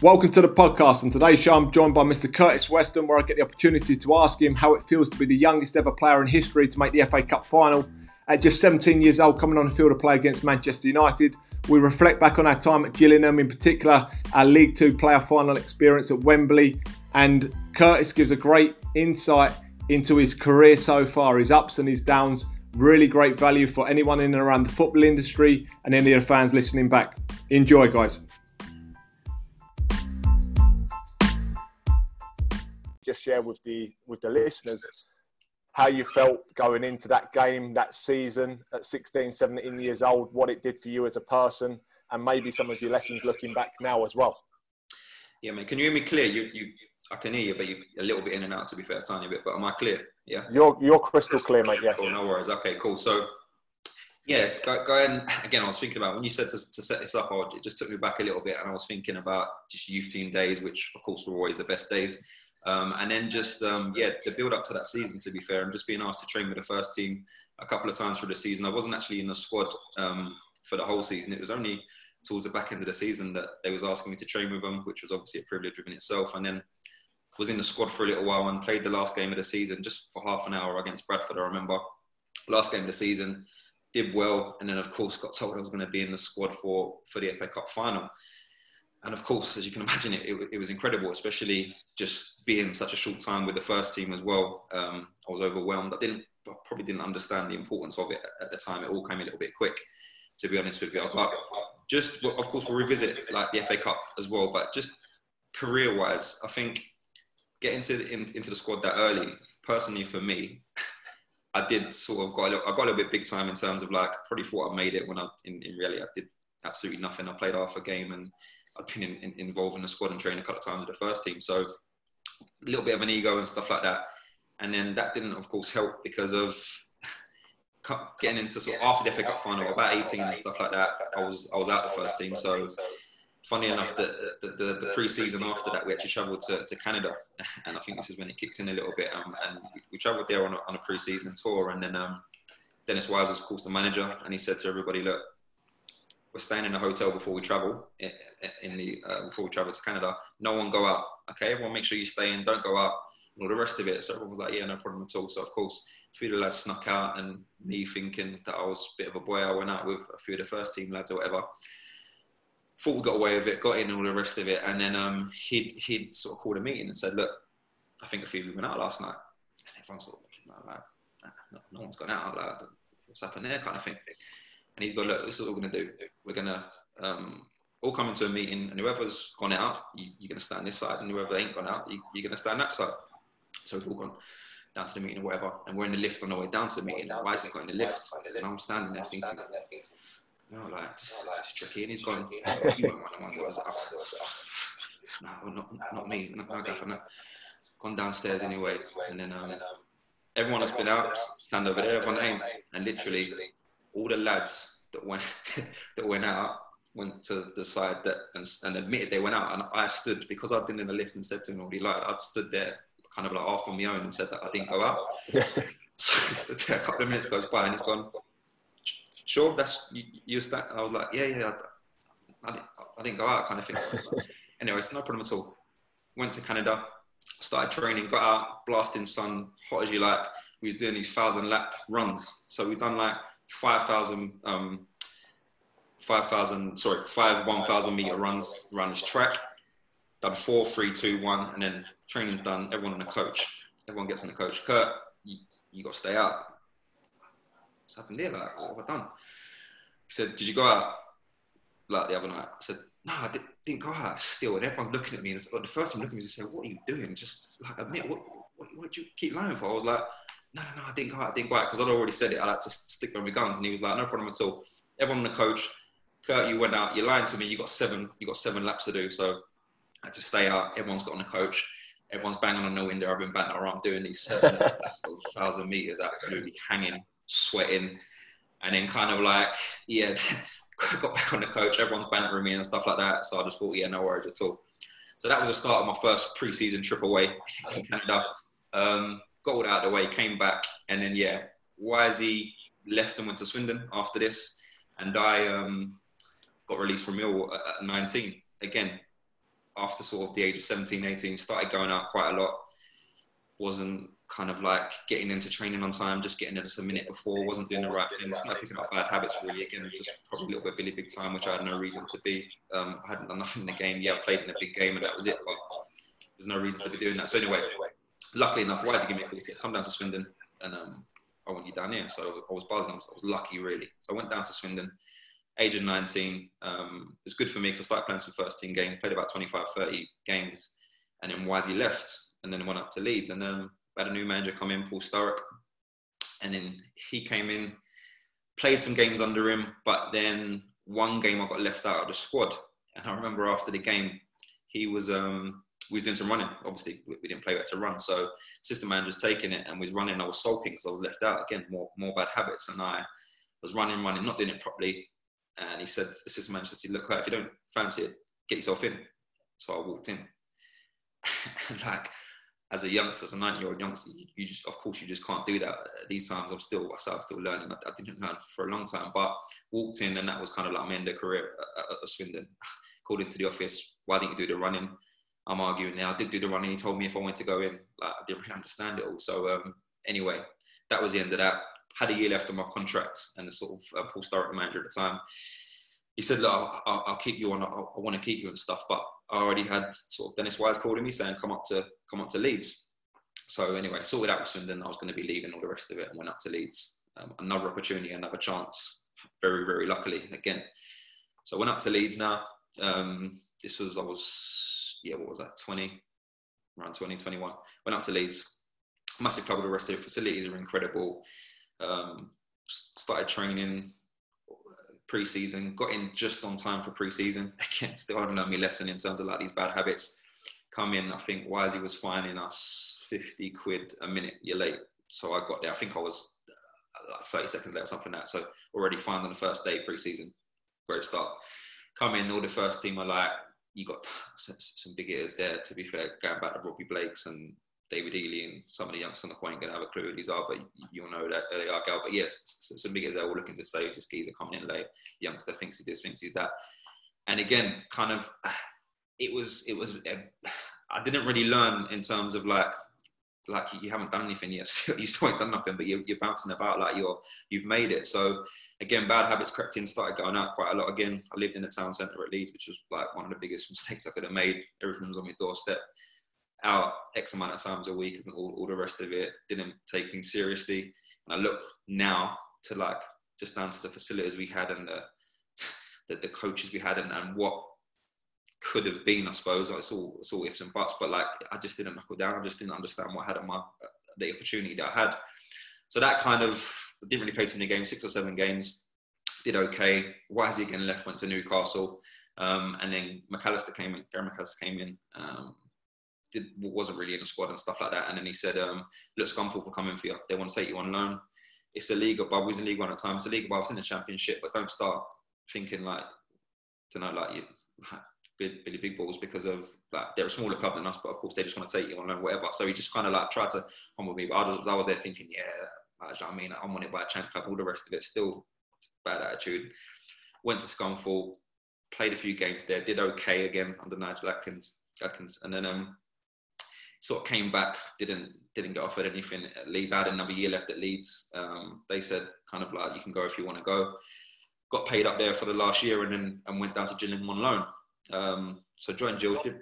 Welcome to the podcast. And today's show, I'm joined by Mr. Curtis Weston, where I get the opportunity to ask him how it feels to be the youngest ever player in history to make the FA Cup final. At just 17 years old, coming on the field to play against Manchester United, we reflect back on our time at Gillingham, in particular, our League Two playoff final experience at Wembley. And Curtis gives a great insight into his career so far, his ups and his downs. Really great value for anyone in and around the football industry and any of the fans listening back. Enjoy, guys. Just share with the with the listeners how you felt going into that game, that season at 16, 17 years old, what it did for you as a person, and maybe some of your lessons looking back now as well. Yeah, man. Can you hear me clear? You, you, I can hear you, but you a little bit in and out. To be fair, a tiny bit. But am I clear? Yeah. You're you're crystal clear, mate. Yeah. Cool. No worries. Okay. Cool. So, yeah, go, going again. I was thinking about when you said to, to set this up. it just took me back a little bit, and I was thinking about just youth team days, which of course were always the best days. Um, and then just um, yeah, the build up to that season. To be fair, and just being asked to train with the first team a couple of times for the season. I wasn't actually in the squad um, for the whole season. It was only towards the back end of the season that they was asking me to train with them, which was obviously a privilege within itself. And then was in the squad for a little while and played the last game of the season just for half an hour against Bradford. I remember last game of the season did well, and then of course got told I was going to be in the squad for for the FA Cup final and of course, as you can imagine, it, it, it, was incredible, especially just being such a short time with the first team as well. Um, I was overwhelmed. I didn't, I probably didn't understand the importance of it at the time. It all came a little bit quick, to be honest with you. But just, of course, we'll revisit like the FA Cup as well. But just career-wise, I think getting to in, into the squad that early, personally for me, I did sort of got a little, I got a little bit big time in terms of like probably thought I made it when I in, in reality I did absolutely nothing. I played half a game and I'd been in, in, involved in the squad and trained a couple of times with the first team. So a little bit of an ego and stuff like that. And then that didn't, of course, help because of getting into sort of after the FA Cup final, about 18 and stuff like that. I was I was out the first team. So funny enough, the, the, the, the pre-season after that, we actually travelled to, to Canada, and I think this is when it kicks in a little bit. Um, and we travelled there on a, on a pre-season tour, and then um, Dennis Wise was, of course, the manager, and he said to everybody, "Look, we're staying in a hotel before we travel in the uh, before we travel to Canada. No one go out. Okay, everyone make sure you stay in. Don't go out. And all the rest of it. So everyone was like, yeah, no problem at all. So of course, a few of the lads snuck out, and me thinking that I was a bit of a boy, I went out with a few of the first team lads or whatever. Thought we got away with it, got in all the rest of it, and then um, he'd he'd sort of called a meeting and said, look, I think a few of you went out last night. And everyone's sort of like, no, no one's gone out. Like, what's happened there, kind of thing and he's got, look, this is what we're going to do. We're going to um, all come into a meeting, and whoever's gone out, you, are going to stand this side, and whoever ain't gone out, you, are going to stand that side. So we've all gone down to the meeting or whatever, and we're in the lift on the way down to the meeting. Wisey got in the lift? And I'm standing there thinking, no, like, just, just tricky. And he's gone, you weren't one of the ones that was us. No, not, not me. Not, no, no. Gone downstairs anyway. And then um, everyone has been out, stand over there, everyone ain't. And literally, all the lads that went that went out went to the side that and, and, admitted they went out, and I stood because I'd been in the lift and said to him already like I stood there kind of like off on my own and said that I didn't go out. so I stood there a couple of minutes goes by and he's gone. Sure, that's you. you stand. I was like, yeah, yeah. I, I, didn't, I didn't go out, kind of thing. anyway, it's no problem at all. Went to Canada, started training, got out, blasting sun, hot as you like. We were doing these thousand lap runs. So we've done like 5,000, um, 5,000, sorry, five 1,000 meter runs, runs track, done four, three, two, one, and then training's done, everyone in the coach. Everyone gets in the coach. Kurt, you, you got to stay out. What's happened there? Like, what have I done? He said, did you go out like the other night? I said, no, I didn't, didn't go out still. And everyone's looking at me. And the first time looking at me, they said, what are you doing? Just like admit, what, what, what did you keep lying for? I was like, no, no, no, I didn't go out, I didn't go out because I'd already said it. I like to stick by my guns. And he was like, no problem at all. Everyone on the coach, Kurt, you went out, you're lying to me, you got seven, you got seven laps to do. So I had to stay out. Everyone's got on the coach. Everyone's banging on the window. I've been banging around doing these seven thousand meters, absolutely hanging, sweating. And then kind of like, yeah, got back on the coach. Everyone's bantering me and stuff like that. So I just thought, yeah, no worries at all. So that was the start of my first pre-season trip away in Canada. Um, got out of the way, came back, and then yeah, Wisey left and went to Swindon after this, and I um, got released from Mill at 19. Again, after sort of the age of 17, 18, started going out quite a lot. Wasn't kind of like getting into training on time, just getting there just a minute before, wasn't doing the right things, not picking up bad habits really. Again, just probably a little bit Billy Big Time, which I had no reason to be. Um, I hadn't done nothing in the game. Yeah, I played in a big game and that was it. But there's no reason to be doing that. So anyway, luckily enough, Wisey give me a call? Said, come down to Swindon and um, I want you down here. So I was buzzing. I was, I was, lucky really. So I went down to Swindon, age of 19. Um, it was good for me because I started playing some first team games, played about 25, 30 games. And then Wisey left and then went up to Leeds. And then had a new manager come in, Paul Sturrock. And then he came in, played some games under him, but then one game I got left out of the squad. And I remember after the game, he was um, we was doing some running. Obviously, we didn't play where to run, so system manager's taking it and was running. I was sulking because I was left out again. More more bad habits, and I was running, running, not doing it properly. And he said, the system manager said, "Look, if you don't fancy it, get yourself in." So I walked in, like as a youngster, as a 90 year old youngster, you just, of course, you just can't do that. These times, I'm still, I'm still learning. I, I, didn't learn for a long time, but walked in, and that was kind of like my end of career at, at Swindon. Called into the office. Why didn't you do the running? I'm arguing now. I did do the running. He told me if I wanted to go in. Like, I didn't really understand it all. So um, anyway, that was the end of that. Had a year left on my contract, and the sort of uh, Paul Sturrock, manager at the time, he said, "Look, I'll, I'll keep you on. I, I want to keep you and stuff." But I already had sort of Dennis Wise calling me saying, "Come up to come up to Leeds." So anyway, sorted out with Swindon. I was going to be leaving all the rest of it, and went up to Leeds. Um, another opportunity, another chance. Very, very luckily again. So I went up to Leeds now. Um, this was I was yeah, what was that, 20, around 20, 21. Went up to Leeds. Massive club with the rest of the facilities are incredible. Um, started training pre-season, got in just on time for pre-season. Again, still haven't learned my lesson in terms of like these bad habits. Come in, I think Wisey was fining us 50 quid a minute, you're late. So I got there, I think I was uh, like 30 seconds late or something like that. So already fined on the first day pre-season. Great start. Come in, all the first team are like, you got some big hitters there. To be fair, going back to Robbie Blakes and David Healy and some of the youngsters on the point ain't going to have a clue who these are, but you'll know that they are Gal. But yes, some big hitters are all looking to save just geezer coming in late. Youngster thinks he this, thinks he's that. And again, kind of, it was, it was, I didn't really learn in terms of like like you haven't done anything yet. you still ain't done nothing, but you're, you're, bouncing about like you're you've made it. So again, bad habits crept in, started going out quite a lot. Again, I lived in the town centre at Leeds, which was like one of the biggest mistakes I could have made. Everything was on my doorstep. Out X amount of times a week, and all, all the rest of it. Didn't take things seriously. And I look now to like just down to the facilities we had and the the, the coaches we had and, and what could have been, I suppose. It's all it's all ifs and buts, but like I just didn't knuckle down. I just didn't understand what I had at my the opportunity that I had. So that kind of didn't really play too many games, six or seven games. Did okay. Wisey again left, went to Newcastle, um, and then McAllister came in. Gary McAllister came in. Um, did, wasn't really in the squad and stuff like that. And then he said, um, "Look, Scunthorpe for coming for you. They want to take you on loan. It's a league above. We was in League One at the time. It's a league above. It's in the Championship, but don't start thinking like, don't know, like you, Billy Big Balls because of like they're a smaller club than us, but of course they just want to take you on and whatever. So he just kind of like tried to humble me. But I was, I was there thinking, yeah, like, I mean, I'm wanted by a champ club. All the rest of it still bad attitude. Went to Scunthorpe, played a few games there, did okay again under Nigel Atkins, Adkins, and then um, sort of came back. Didn't didn't get offered anything at Leeds. I had another year left at Leeds. Um, they said kind of like you can go if you want to go. Got paid up there for the last year, and then and went down to Gillingham on loan. Um, so joined Jill. Did,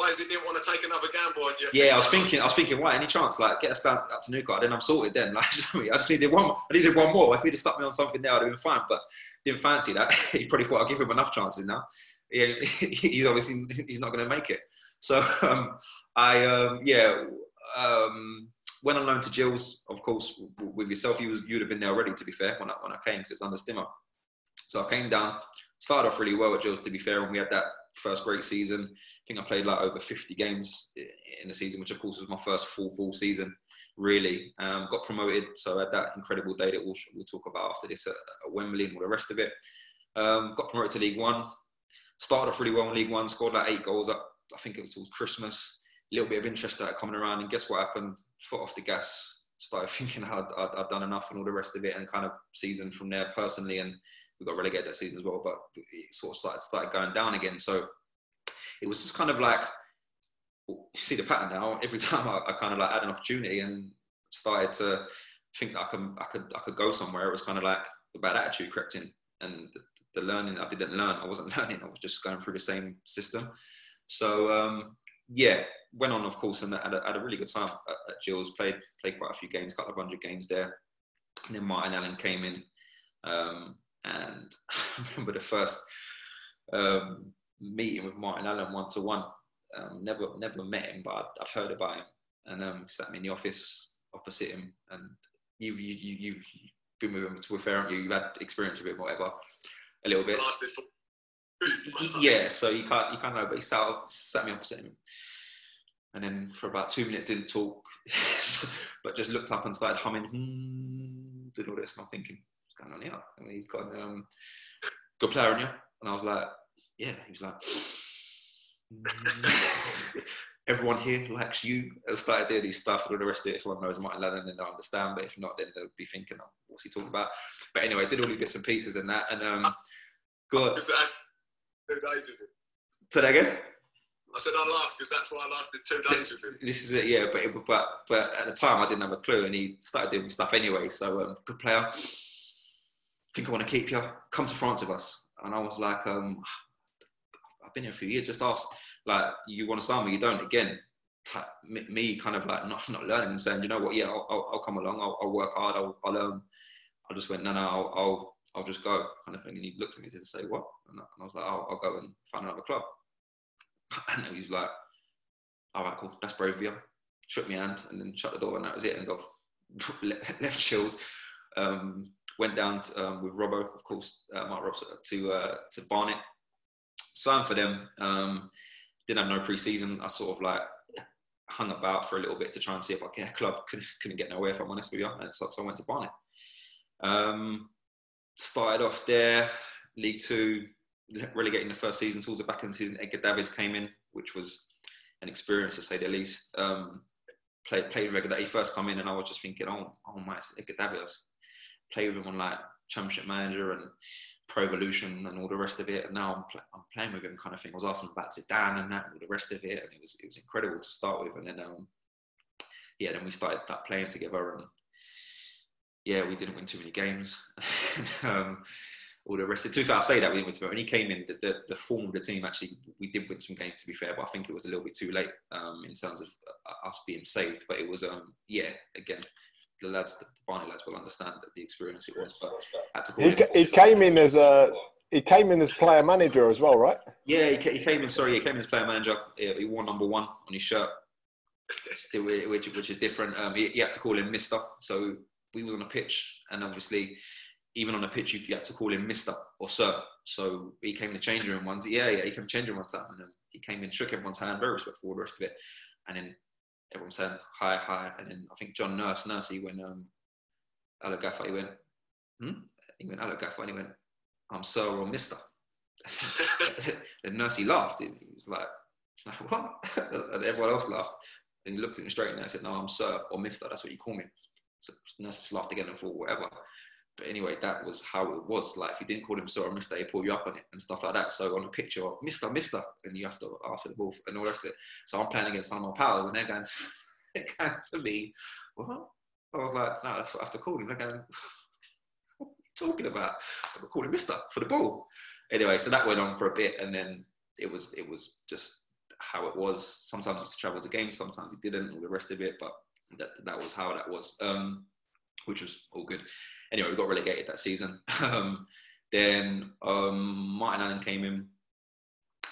Wisey didn't want to take another gamble on you? Yeah, I was thinking, I was thinking, why? Any chance? Like, get us down up to Newcastle, then I'm sorted. Then, like, I just needed one. I needed one more. If he'd have stuck me on something there, I'd have been fine. But didn't fancy that. he probably thought I'd give him enough chances now. Yeah, he's obviously he's not going to make it. So, um, I um, yeah um, went on loan to Gills, Of course, with yourself, you was you'd have been there already. To be fair, when I when I came, so it's under Stimmer. So I came down, started off really well at Gills, to be fair, and we had that first great season. I think I played like over 50 games in the season, which of course was my first full full season. Really, um, got promoted, so I had that incredible day that we'll, we'll talk about after this at, at Wembley and all the rest of it. Um, got promoted to League One. Started off really well in League One. Scored like eight goals up. I think it was towards Christmas. A little bit of interest started coming around, and guess what happened? Foot off the gas. Started thinking I'd, I'd, I'd done enough and all the rest of it, and kind of season from there personally and we got relegated that season as well, but it sort of started, started going down again. So it was just kind of like you see the pattern now. Every time I, I kind of like had an opportunity and started to think that I could I could I could go somewhere, it was kind of like the bad attitude crept in, and the, the learning I didn't learn. I wasn't learning. I was just going through the same system. So um, yeah, went on of course and had a, had a really good time at, at Gills. Played played quite a few games, got a hundred games there. And then Martin Allen came in, um, and I remember the first um, meeting with Martin Allen one to one. Never never met him, but I'd, I'd heard about him, and um, sat me in the office opposite him. And you you you you've been with him to a fair, you? You've had experience with him, whatever, a little bit. yeah, so you can't you can't know, but he sat, sat me opposite him and then for about two minutes didn't talk, but just looked up and started humming, hmm, did all this, and I'm thinking, going on here? I mean, he's got um, good player on you, and I was like, yeah. He was like, everyone here likes you. I started doing these stuff, and all the rest of it. If one knows Martin Allen, then they'll understand. But if not, then they'll be thinking, oh, what's he talking about? But anyway, I did all these bits and pieces and that, and um, good. Two days of it. Say that again. I said I laughed because that's why I lasted two days with him. This is it, yeah. But but but at the time I didn't have a clue, and he started doing stuff anyway. So um, good player. Think I want to keep you. Come to France with us. And I was like, um, I've been here a few years. Just ask, like, you want to sign me? You don't. Again, me kind of like not not learning and saying, you know what? Yeah, I'll, I'll, I'll come along. I'll, I'll, work hard. I'll, I'll um, I just went, no, no, I'll, I'll, just go, kind of thing. And he looked at me and said, say what? And I was like, I'll, I'll go and find another club. And he was like, all right, cool, that's brave of you. Shook my hand and then shut the door, and that was it. End of left Gills. Um, went down to, um, with Robbo, of course, uh, Mark Robson, to uh, to Barnet. Signed for them. Um, didn't have no pre-season. I sort of like hung about for a little bit to try and see if I could get a club. Couldn't, couldn't get nowhere, if I'm honest with you. So, so I went to Barnet. Um, started off there, League Two, relegating the first season towards the back end of the season. Edgar Davids came in, which was an experience to say the least. Um, played played regular. He first come in, and I was just thinking, oh, oh my, Edgar Davids. Played with him on like Championship Manager and Pro Evolution and all the rest of it. And now I'm, pl- I'm playing with him, kind of thing. I was asking about Zidane and that and all the rest of it, and it was it was incredible to start with. And then um, yeah, then we started like, playing together, and yeah, we didn't win too many games. um, all the rest of it. Too far to say that we didn't win too many. when he came in, the, the, the, form of the team actually, we did win some games to be fair, but I think it was a little bit too late um, in terms of uh, us being saved. But it was, um, yeah, again, the lads, the Barnet lads will understand that the experience it was. But had to call he, him. he came in as a he came in as player manager as well, right? Yeah, he, he came in. Sorry, he came in as player manager. He wore number one on his shirt, which which is different. Um, he, he had to call him Mister. So we was on a pitch, and obviously even on a pitch, you, you had to call him Mister or Sir. So he came in the changing room once. Yeah, yeah, he came in the changing room one time, and then he came in, shook everyone's hand, very respectful, all the rest of it, and then everyone saying hi, hi, and then I think John Nurse, Nursey, when um, Alo Gaffer, he went, hmm? He went Alo Gaffer, and he went, I'm Sir or Mister. and Nursey laughed. He was like, what? and everyone else laughed. And he looked at him straight and I said, no, I'm Sir or Mister. That's what you call me. So Nurse just laughed again and thought, whatever. But anyway, that was how it was. Like if you didn't call him sir or mister, he pull you up on it and stuff like that. So on a picture, Mister, Mister, and you have to for the ball and all the rest of it. So I'm playing against some of my pals, and they're going, to, going to me, what? I was like, no, that's what I have to call him. They're going, what are you talking about? I'm calling Mister for the ball. Anyway, so that went on for a bit, and then it was it was just how it was. Sometimes he used to travel to games, sometimes he didn't, all the rest of it. But that that was how that was, um, which was all good anyway, we got relegated that season. Um, then um, Martin Allen came in.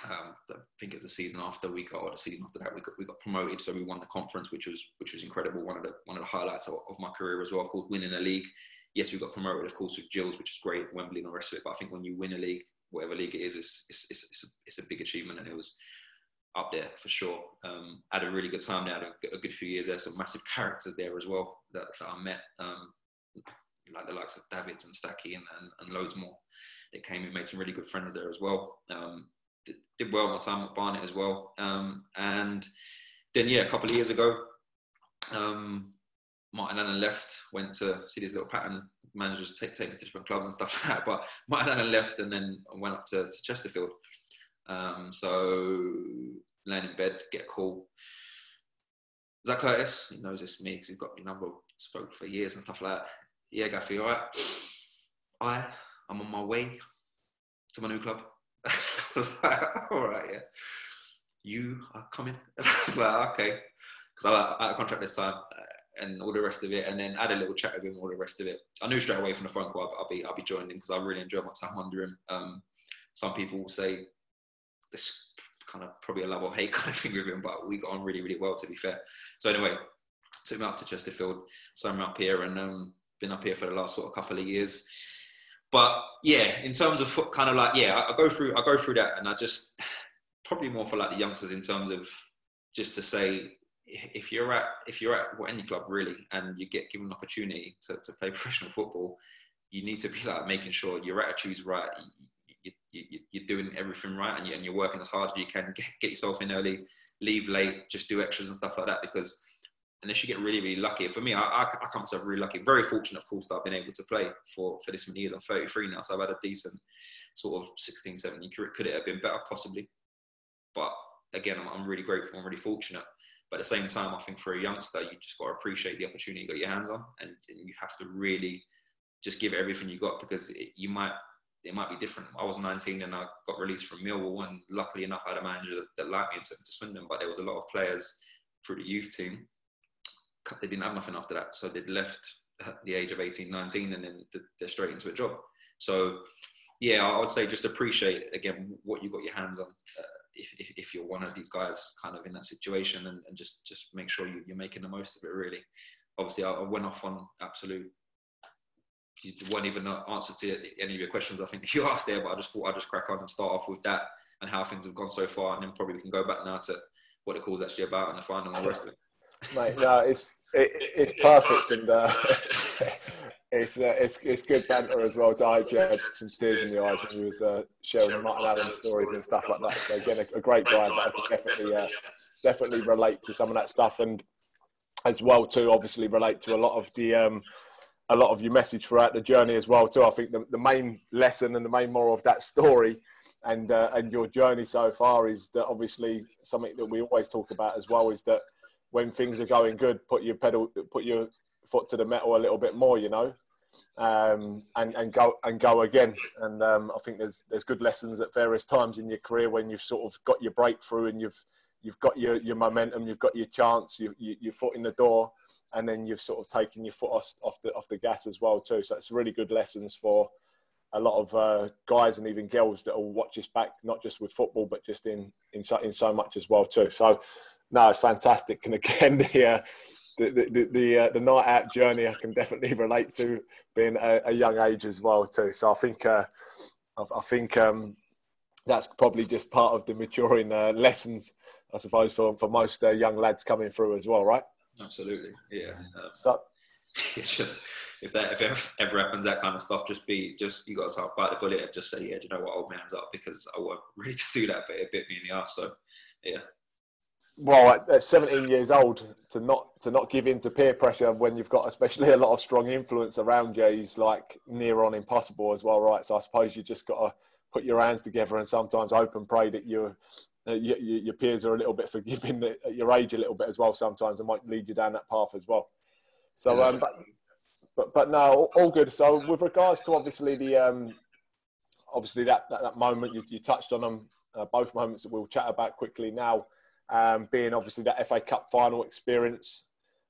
Um, I think it was the season after we got, or the season after that, we got, we got promoted. So we won the conference, which was which was incredible. One of the one of the highlights of, of my career as well. Of course, winning a league. Yes, we got promoted, of course, with Gills, which is great, Wembley and the rest of it. But I think when you win a league, whatever league it is, it's it's, it's, it's, a, it's a big achievement, and it was up there for sure. Um, had a really good time there. Had a, a, good few years there. Some massive characters there as well that, that I met. Um, like the likes of Davids and Stacky and, and, and loads more. They came and made some really good friends there as well. Um, did, did, well my time at Barnet as well. Um, and then, yeah, a couple of years ago, um, Martin Allen left, went to see these little pattern managers take, take me to different clubs and stuff like that. But Martin Allen left and then went up to, to Chesterfield. Um, so laying in bed, get a call. That Curtis? He knows it's me because he's got my number, spoke for years and stuff like that. Yeah, Gaffy, all right. I, I'm on my way to my new club. I was like, all right, yeah. You are coming. I was like, okay. Because I, I had a contract this time uh, and all the rest of it. And then I had a little chat with him, all the rest of it. I knew straight away from the phone call I'll, I'll be I'll be joining because I really enjoyed my time under him. Um, some people will say this kind of probably a love or hate kind of thing with him, but we got on really, really well to be fair. So anyway, took me up to Chesterfield, so I'm up here and um, been up here for the last sort of couple of years. But yeah, in terms of kind of like yeah, I, I go through I go through that and I just probably more for like the youngsters in terms of just to say if you're at if you're at any club really and you get given an opportunity to, to play professional football, you need to be like making sure your attitude's right you, are doing everything right and, you, are working as hard as you can. Get, get yourself in early, leave late, just do extras and stuff like that. Because unless you get really, really lucky, for me, I, I, I count myself really lucky. Very fortunate, of course, that I've been able to play for, for this many years. I'm 33 now, so I've had a decent sort of 16, 17 career. Could it have been better? Possibly. But again, I'm, I'm really grateful. I'm really fortunate. But at the same time, I think for a youngster, you just got to appreciate the opportunity you got your hands on, and you have to really just give everything you got because it, you might it might be different. I was 19 and I got released from Millwall, and luckily enough, I had a manager that, that liked me and took me to Swindon. But there was a lot of players through the youth team. They didn't have nothing after that, so they'd left at the age of 18, 19, and then they're straight into a job. So, yeah, I would say just appreciate again what you got your hands on. Uh, if, if, if, you're one of these guys kind of in that situation and, and just just make sure you, are making the most of it really obviously I, I went off on absolute you weren't even an answer to any of your questions I think you asked there, but I just thought I'd just crack on and start off with that and how things have gone so far, and then probably we can go back now to what the call's actually about and the final and the rest of it. Mate, no, it's it, it's perfect and uh, it's, uh, it's it's good banter as well. So I had some tears in the eyes when he was uh, sharing Martin Allen stories and stuff like that. So again, a, a great guy, but I definitely uh, definitely relate to some of that stuff and as well too. Obviously, relate to a lot of the um, a lot of your message throughout the journey as well too. I think the, the main lesson and the main moral of that story and uh, and your journey so far is that obviously something that we always talk about as well is that when things are going good, put your pedal, put your foot to the metal a little bit more, you know, um, and and go and go again. And um, I think there's there's good lessons at various times in your career when you've sort of got your breakthrough and you've you've got your, your momentum, you've got your chance, you, you, your foot in the door, and then you've sort of taken your foot off, off, the, off the gas as well too. So it's really good lessons for a lot of uh, guys and even girls that will watch us back, not just with football, but just in, in, so, in so much as well too. So no, it's fantastic. And again, the, uh, the, the, the, uh, the, night out journey, I can definitely relate to being a, a young age as well too. So I think, uh, I, I, think um, that's probably just part of the maturing uh, lessons I suppose, for, for most uh, young lads coming through as well, right? Absolutely, yeah. Um, so, it's just if that if it ever happens, that kind of stuff, just be just you got to bite the bullet and just say, yeah, do you know what, old man's up because I want really to do that, but it bit me in the ass. So, yeah. Well, at 17 years old, to not to not give in to peer pressure when you've got especially a lot of strong influence around you is like near on impossible as well, right? So I suppose you just got to put your hands together and sometimes hope and pray that you uh, you, you, your peers are a little bit forgiving at your age a little bit as well sometimes and might lead you down that path as well. So, um, but, but, but no, all good. So with regards to obviously the, um, obviously that, that, that, moment you, you touched on them, uh, both moments that we'll chat about quickly now, um, being obviously that FA Cup final experience.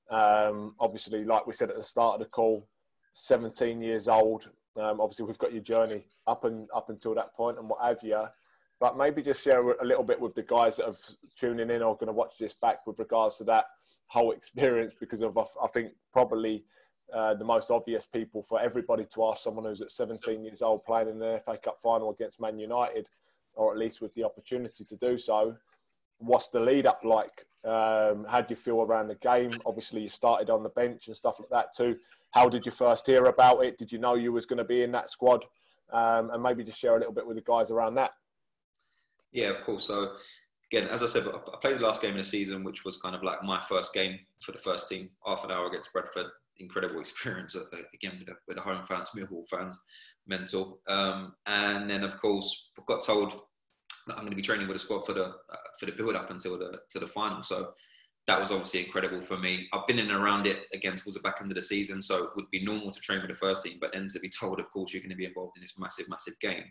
Um, obviously, like we said at the start of the call, 17 years old. Um, obviously, we've got your journey up and up until that point and what have you but maybe just share a little bit with the guys that are tuning in or going to watch this back with regards to that whole experience because of I think probably uh, the most obvious people for everybody to ask someone who's at 17 years old playing in the FA Cup final against Man United, or at least with the opportunity to do so. What's the lead up like? Um, how do you feel around the game? Obviously, you started on the bench and stuff like that too. How did you first hear about it? Did you know you was going to be in that squad? Um, and maybe just share a little bit with the guys around that. Yeah, of course. So again, as I said, I played the last game in the season, which was kind of like my first game for the first team, half an hour against Bradford. Incredible experience uh, again with the, with the home fans, Millwall fans, mental. Um, and then of course got told that I'm going to be training with the squad for the uh, for the build up until the to the final. So that was obviously incredible for me. I've been in and around it again towards the back end of the season, so it would be normal to train with the first team, but then to be told, of course, you're going to be involved in this massive, massive game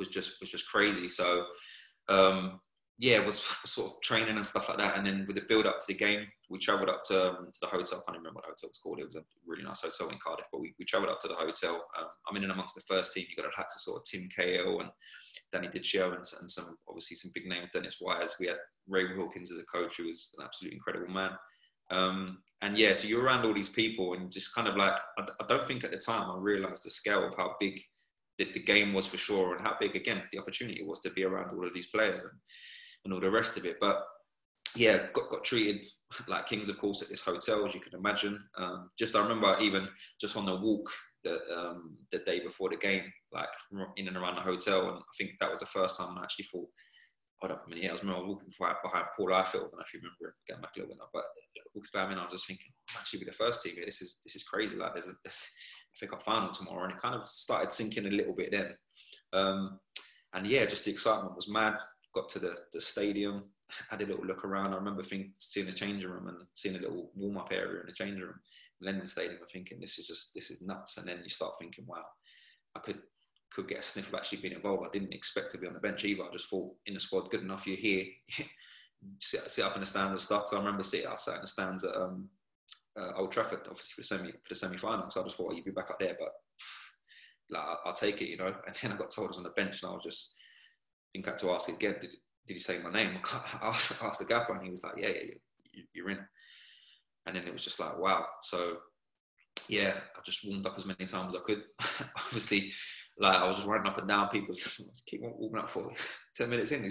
was just was just crazy. So um, yeah, was sort of training and stuff like that. And then with the build up to the game, we travelled up to, um, to the hotel. I can't remember what the hotel was called. It was a really nice hotel in Cardiff, but we, we travelled up to the hotel. Um, I'm in and amongst the first team. You got to have to sort of Tim Cahill and Danny Dichio and, and some obviously some big names. Dennis Wise. We had Ray Wilkins as a coach, who was an absolutely incredible man. Um, and yeah, so you're around all these people and just kind of like, I, I don't think at the time I realised the scale of how big the, the game was for sure and how big again the opportunity was to be around all of these players. And, and all the rest of it. But yeah, got, got treated like kings, of course, at this hotel, as you can imagine. Um, just I remember even just on the walk the um, the day before the game, like in and around the hotel, and I think that was the first time I actually thought. Up a minute. Yeah, I was remember walking behind, Paul. I don't know if you remember getting back a little bit, but walking behind me, I was just thinking, I'm actually the first team here. This is this is crazy. Like there's a, there's, I think final tomorrow, and it kind of started sinking a little bit then. Um, and yeah, just the excitement was mad got to the, the stadium, had a little look around. I remember think, seeing a changing room and seeing a little warm up area in the changing room. and then the Stadium, I'm thinking this is just this is nuts. And then you start thinking, wow, I could could get a sniff of actually being involved. I didn't expect to be on the bench either. I just thought in the squad, good enough. You're here, sit, sit up in the stands and stuff. So I remember sitting, I in the stands at um, uh, Old Trafford, obviously for the semi for the semi final. So I just thought you'd be back up there, but like, I'll take it, you know. And then I got told I was on the bench, and I was just think I had to ask again, did, did you say my name? I asked, asked the gaffer and he was like, yeah, yeah, you, you're in. And then it was just like, wow. So yeah, I just warmed up as many times as I could. Obviously, like I was just running up and down. People keep walking up for 10 minutes in.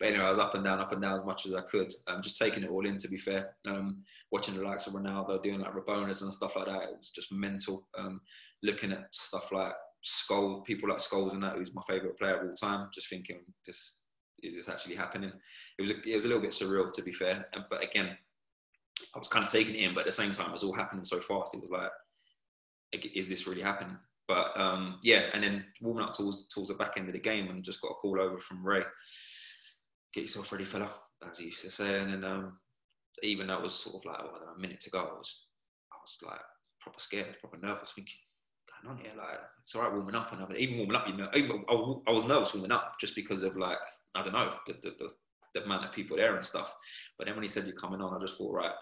But anyway, I was up and down, up and down as much as I could. Um, just taking it all in, to be fair. Um, watching the likes of Ronaldo doing like Rabonas and stuff like that, it was just mental. Um, looking at stuff like Scholes, people like Scholes and that, who's my favourite player of all time, just thinking this is this actually happening? It was a, it was a little bit surreal to be fair, but again, I was kind of taking it in, but at the same time, it was all happening so fast. It was like, is this really happening? But um, yeah, and then warming up towards towards the back end of the game, and just got a call over from Ray. Get yourself ready, fella, as he used to say. And then um, even though it was sort of like well, a minute to go, I was I was like proper scared, proper nervous, thinking going on here? Like, it's all right warming up and even warming up, you know, even, I, was nervous warming up just because of like, I don't know, the, the, the, the amount of people there and stuff. But then when he said you're coming on, I just thought, right,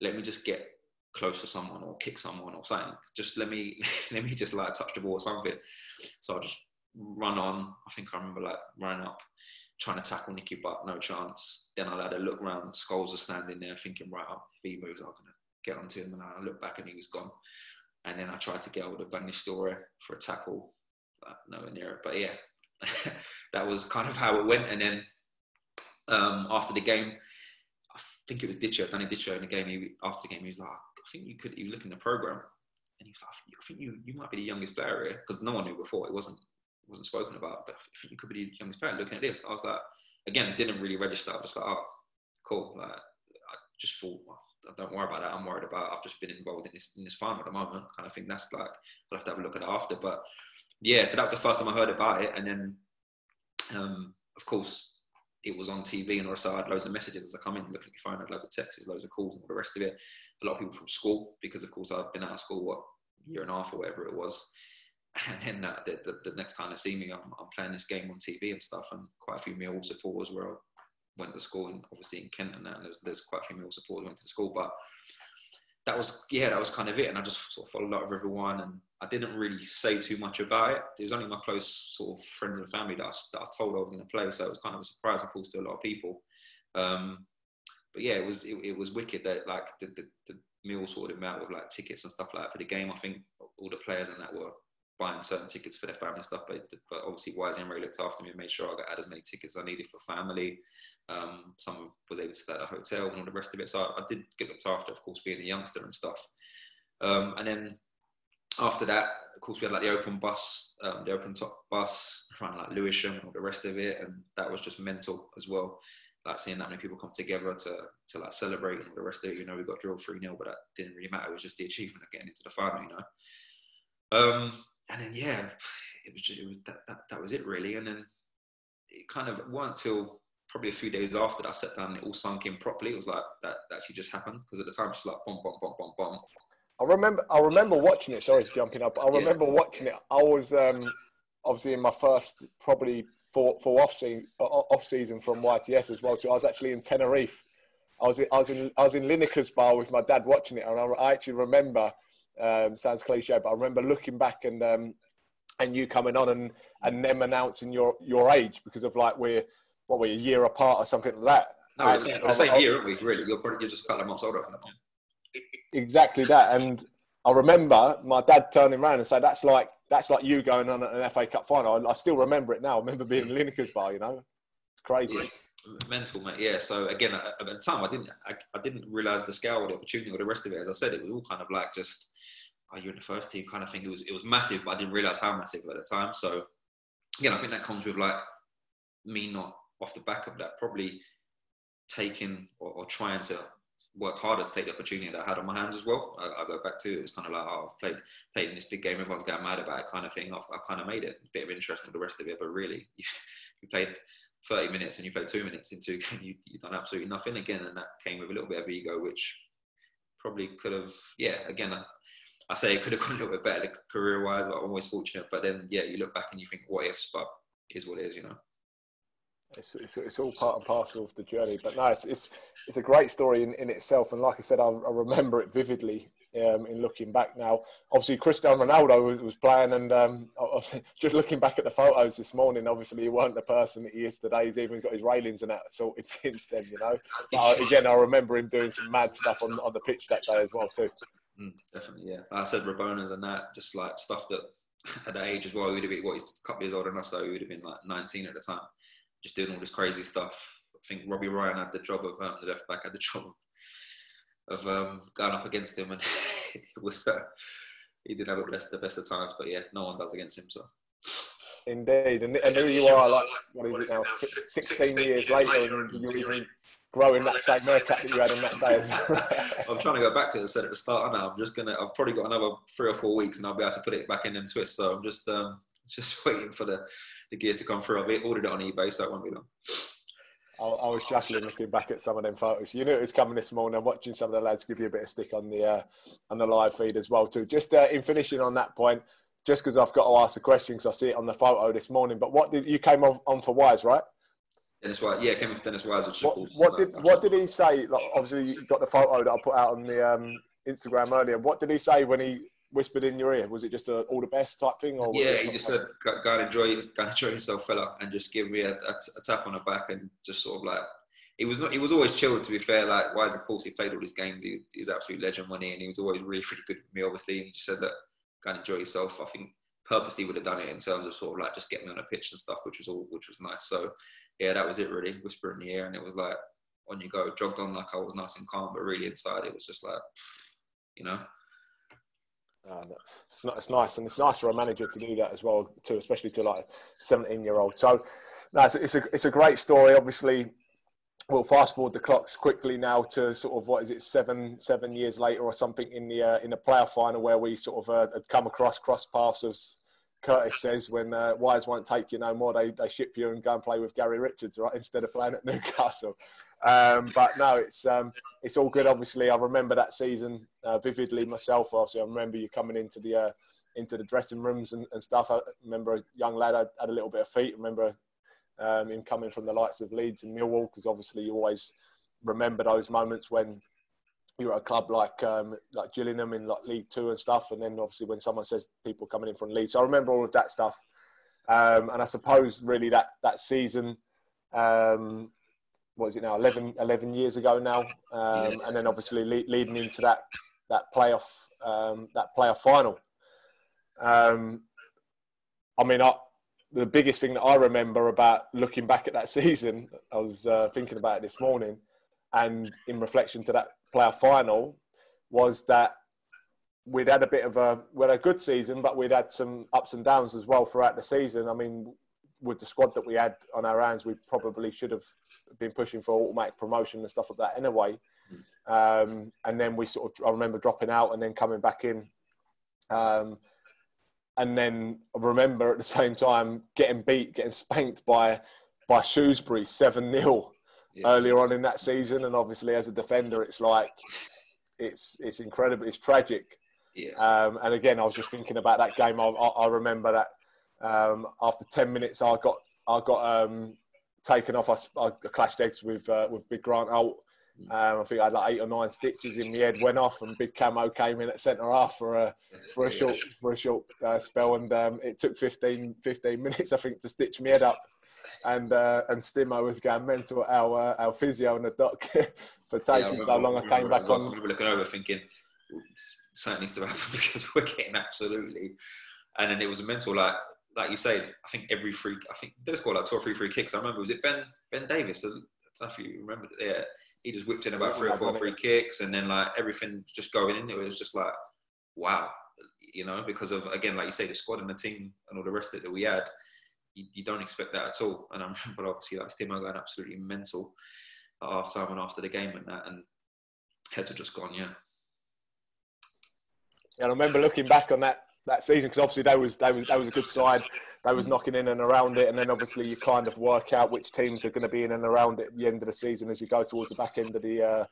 let me just get close to someone or kick someone or something. Just let me, let me just like touch the ball or something. So I just run on. I think I remember like running up, trying to tackle Nicky Butt, no chance. Then I had a look around. Scholes was standing there, thinking, right, if he moves, I'm gonna get onto him. And I looked back and he was gone. And then I tried to get hold of Nistelrooy for a tackle, but nowhere near it. But yeah, that was kind of how it went. And then um, after the game, I think it was Dichio, Danny Dichio in the game. He, after the game, he was like, I think you could. He was looking at the program, and he was like, I think you you might be the youngest player here because no one knew before. It wasn't wasn't spoken about. But I think you could be the youngest player. Looking at this, I was like, again, didn't really register. I was just like, oh, cool. Like, I just thought, well, don't worry about that. I'm worried about. I've just been involved in this in this final at the moment. Kind of think that's like I'll have to have a look at it after. But yeah, so that was the first time I heard about it, and then um, of course it was on TV, and also I had loads of messages as I come in, looking at your phone, I had loads of texts, loads of calls, and all the rest of it. A lot of people from school because of course I've been out of school what year and a half or whatever it was. And then uh, the, the, the, next time they see me, I'm, I'm, playing this game on TV and stuff, and quite a few Millwall supporters were went to school and obviously in Kent and that, and there's, there's quite a few Millwall supporters went to the school, but that was yeah, that was kind of it. And I just sort of followed up with everyone, and I didn't really say too much about it. It was only my close sort of friends and family that I, that I told I was going to play, so it was kind of a surprise, of course, to a lot of people. Um, but yeah, it was it, it, was wicked that like the the, the Mill sorted him out with like tickets and stuff like that for the game. I think all the players and that were buying certain tickets for their family stuff. But, but obviously, Wise and Ray looked after me and made sure I got as many tickets as I needed for family. Um, some was able to stay at a hotel and all the rest of it. So I, I did get looked after, of course, being a youngster and stuff. Um, and then after that, of course, we had like the open bus, um, the open top bus around like Lewisham and all the rest of it, and that was just mental as well. Like seeing that many people come together to to like celebrate and all the rest of it. You know, we got drilled three 0 but that didn't really matter. It was just the achievement of getting into the final. You know. Um, and then yeah, it was just, it was that, that, that was it really. And then it kind of weren't till probably a few days after that I sat down and it all sunk in properly. It was like that, that actually just happened because at the time it's like bomb, bomb, bomb, bomb, bomb. I remember, I remember watching it. Sorry, jumping up. I remember yeah. watching it. I was um, obviously in my first probably for for off season off season from YTS as well. So I was actually in Tenerife. I was in, I was in I was in Lineker's bar with my dad watching it, and I, I actually remember. Um, sounds cliche, but I remember looking back and um, and you coming on and and them announcing your your age because of like we're what we're a year apart or something like that. No, it's the same year, aren't we? Really, you're probably you're just a couple of months older. Exactly that, and I remember my dad turning around and saying, "That's like that's like you going on an FA Cup final." I still remember it now. I remember being in Lineker's bar. You know, it's crazy. Yeah. Mental, mate. Yeah. So again, at the time, I didn't, I, I didn't realize the scale or the opportunity or the rest of it. As I said, it was all kind of like just, oh, you're in the first team kind of thing. It was, it was massive, but I didn't realize how massive at the time. So again, I think that comes with like me not off the back of that, probably taking or, or trying to work harder to take the opportunity that I had on my hands as well. I, I go back to it was kind of like, oh, I've played played in this big game, everyone's getting mad about it, kind of thing. I've, I kind of made it a bit of interest in the rest of it, but really, you, played 30 minutes and you played two minutes into you you've done absolutely nothing again, and that came with a little bit of ego, which probably could have, yeah, again. I, say it could have gone a little bit better career wise, but I'm always fortunate. But then, yeah, you look back and you think, what ifs? But is what it is, you know it's, it's, it's, all part and parcel of the journey. But no, it's, it's, it's a great story in, in itself. And like I said, I, I remember it vividly um, in looking back now. Obviously, Cristiano Ronaldo was, was playing, and um, just looking back at the photos this morning, obviously he weren't the person that he is today. He's even got his railings and that sorted since then, you know. But again, I remember him doing some mad stuff on, on the pitch that day as well too. Mm, definitely, yeah. Like I said Rabonas and that, just like stuff that at that age as well, he would have been what he's a couple years older than us, so he would have been like 19 at the time just doing all this crazy stuff. I think Robbie Ryan had the job of um, the left back had the job of um, going up against him, and it was uh, he didn't have the best the best of times. But yeah, no one does against him. So. Indeed, and, and here you are, like what is it now? Sixteen years later, and you're even growing that same haircut that you had on that day. I'm trying to go back to it. I said at the start. Now I'm just gonna. I've probably got another three or four weeks, and I'll be able to put it back in them twists. So I'm just um, just waiting for the, the gear to come through. I've ordered it on eBay, so it won't be long. I, I was chuckling looking back at some of them photos. You knew it was coming this morning. I'm watching some of the lads give you a bit of stick on the uh, on the live feed as well too. Just uh, in finishing on that point, just because I've got to ask a question because I see it on the photo this morning. But what did you came on, on for Wise, right? Dennis Wise, yeah, came off Dennis Wise. What, what did what did he say? Like, obviously, you got the photo that I put out on the um, Instagram earlier. What did he say when he whispered in your ear? Was it just a all the best type thing? Or yeah, he just said, go, go, and enjoy, go and enjoy yourself, fella, and just give me a, a, a, tap on the back and just sort of like. He was not. He was always chilled. To be fair, like Wise, of course, he played all his games. He, he was absolute legend money, and he was always really, really good with me. Obviously, and he just said, that go and enjoy yourself." I think purposely would have done it in terms of sort of like just get me on a pitch and stuff, which was all, which was nice. So yeah, that was it really. Whisper in the air, and it was like on you go, jogged on like I was nice and calm, but really inside it was just like, you know, uh, it's, not, it's nice, and it's nice for a manager to do that as well, too, especially to like a 17 year old. So, no, it's, it's, a, it's a great story. Obviously, we'll fast forward the clocks quickly now to sort of what is it, seven seven years later or something in the uh, in the playoff final where we sort of uh, had come across cross paths as Curtis says when uh, Wise won't take you no more, they, they ship you and go and play with Gary Richards, right, instead of playing at Newcastle. Um, but no, it's um, it's all good. Obviously, I remember that season uh, vividly myself. Obviously, I remember you coming into the uh, into the dressing rooms and, and, stuff. I remember a young lad had, had a little bit of feet. I remember um, him coming from the likes of Leeds and Millwall because obviously you always remember those moments when you're at a club like um, like Gillingham in like League Two and stuff, and then obviously when someone says people coming in from Leeds. So I remember all of that stuff, um, and I suppose really that that season. Um, what is it now 11, 11 years ago now um, and then obviously le- leading into that that playoff um, that playoff final um, I mean I, the biggest thing that I remember about looking back at that season I was uh, thinking about it this morning and in reflection to that playoff final was that we'd had a bit of a we had a good season but we'd had some ups and downs as well throughout the season I mean with the squad that we had on our hands, we probably should have been pushing for automatic promotion and stuff like that anyway. Um, and then we sort of, I remember dropping out and then coming back in. Um, and then I remember at the same time getting beat, getting spanked by by Shrewsbury seven 0 yeah. earlier on in that season, and obviously as a defender, it's like it's it's incredible, it's tragic. Yeah. Um, and again, I was just thinking about that game. I, I, I remember that um, after ten minutes, I got I got um, taken off. I, I clashed eggs with uh, with Big Grant Holt. Um, I think I had like eight or nine stitches in the head, went off, and Big Camo came in at centre half for a for a short for a short uh, spell, and um, it took 15, 15 minutes I think to stitch me head up. And uh, and Stimo was going mental our our physio on the dock for taking yeah, so long. I came back on. Looking over, thinking something needs to happen because we're getting absolutely. And then it was a mental like like you say. I think every free. I think they scored like two or three free kicks. I remember was it Ben Ben Davies? I don't know if you remember. Yeah, he just whipped in about three or four free kicks, and then like everything just going in. It was just like wow, you know, because of again, like you say, the squad and the team and all the rest of it that we had. You, you don't expect that at all. And I remember obviously like Stimo going absolutely mental at half time and after the game and that, and heads are just gone. Yeah. And I remember looking back on that that season because obviously that was that was that was a good side. They was knocking in and around it, and then obviously you kind of work out which teams are going to be in and around it at the end of the season as you go towards the back end of the uh,